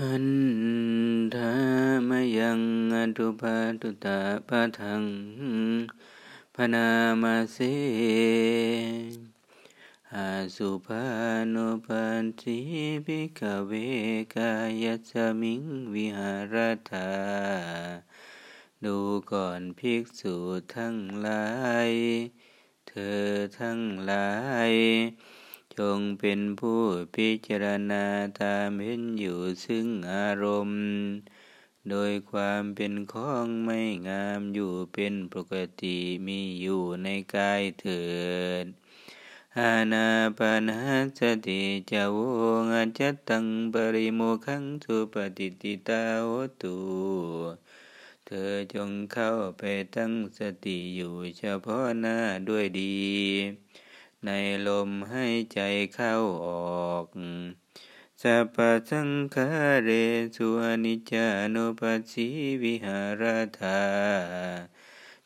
หันธามยังอตุปาตุตาปะทังพนามาเสอาสุภานุปันติภิกเวกายสมิงวิหารธาดูก่อนภิกษุทั้งหลาย เธอทั้งหลาย จงเป็นผู้พิจารณาตามเห็นอยู่ซึ่งอารมณ์ โดยความเป็นของไม่งามอยู่เป็นปกติมีอยู่ในกายเถิดอาณาปนาสติจาวงอจตังปริโมขังสุปฏิติตาโหตุเธอจงเข้าไปตั้งสติอยู่เฉพาะหน้าด้วยดี ในลมให้ใจเข้าออกสัพสังขาเรสุอนิจจานุปัสสิวิหารธา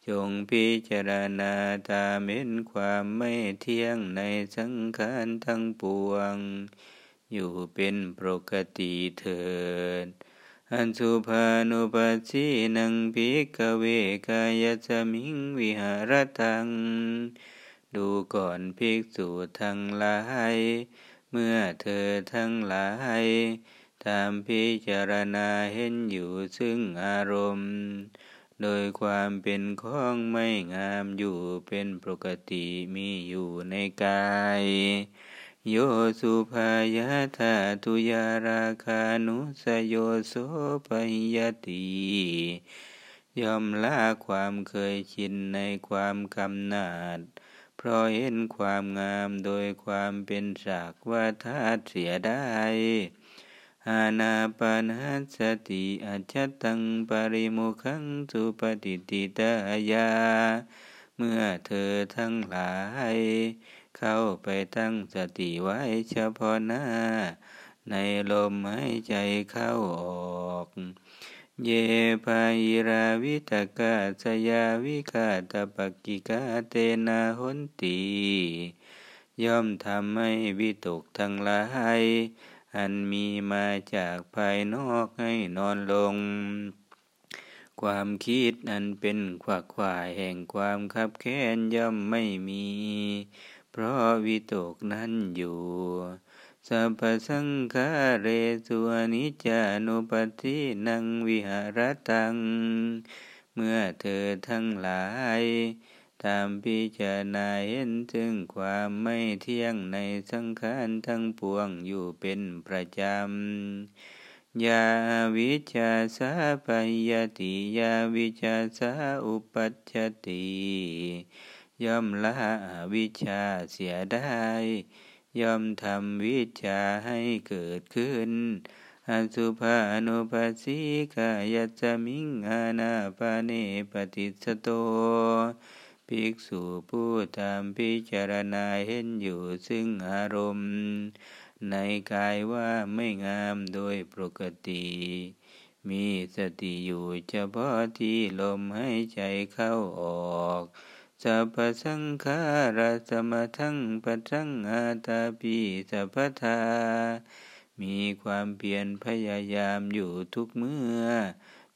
จงพิจารณาตามเห็นความไม่เที่ยงในสังขารทั้งปวง อยู่เป็นปกติเถิด อันสุภานุปัสสินังภิกเวกายสมิงวิหารตัง ดูก่อนภิกษุทั้งหลาย เมื่อเธอทั้งหลายตามพิจารณาเห็นอยู่ซึ่งอารมณ์ โดยความเป็นของไม่งามอยู่เป็นปกติมีอยู่ในกาย โยสุภายาธาตุยาราคานุสโยโสปยติยอมละความเคยชินในความกำนาด เพราะเห็นความงามโดยความเป็นสากว่าธาตุเสียได้อาณาปานสติอัจตังปริโมขังสุปฏิติตายา เมื่อเธอทั้งหลาย เข้าไปตั้งสติไว้เฉพาะหน้า ในลมหายใจเข้าออก เยปายราวิตกาสยาวิกาตปกิกาเตนาหนตีย่อมทำให้วิตกทั้งหลาย อันมีมาจากภายนอกให้นอนลง ความคิดอันเป็นขวักขวายแห่งความคับแค้นย่อมไม่มี เพราะวิตกนั้นอยู่ สัพสังขาเรสุอนิจจานุปัฏฐินังวิหารตัง เมื่อเธอทั้งหลายตามพิจารณาเห็นถึงความไม่เที่ยงในสังขารทั้งปวงอยู่เป็นประจำ ยาวิชาสาปยติยาวิชาสาอุปัชติ ย่อมละวิชาเสียได้ ย่อมทำวิชาให้เกิดขึ้นอสุภานุปัสสิกายจมิงอานาปาเนปฏิสโต ภิกษุผู้ทำพิจารณาเห็นอยู่ซึ่งอารมณ์ ในกายว่าไม่งามโดยปกติ มีสติอยู่เฉพาะที่ลมให้ใจเข้าออก สัพสังขาราสมทังปัจังอาตาปีสัพทา มีความเพียรพยายามอยู่ทุกเมื่อ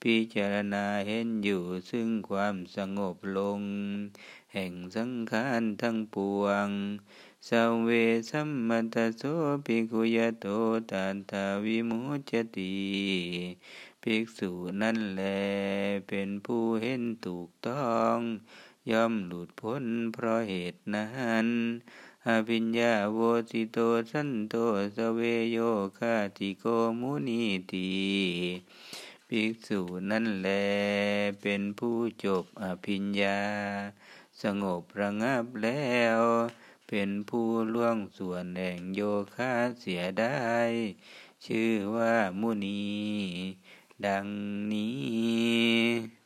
พิจารณาเห็นอยู่ซึ่งความสงบลง แห่งสังขารทั้งปวงสเวสัมมัตโสภิกขุยโตตันทาวิมุจติภิกษุนั่นแลเป็นผู้เห็นถูกต้อง ย่อมหลุดพ้นเพราะเหตุนั้นอภิญญาโวติโตสันโตสเวโยคาติโกมุนีตีภิกษุนั่นแล เป็นผู้จบอภิญญา สงบระงับแล้ว เป็นผู้ล่วงส่วนแห่งโยคะเสียได้ ชื่อว่ามุนี ดังนี้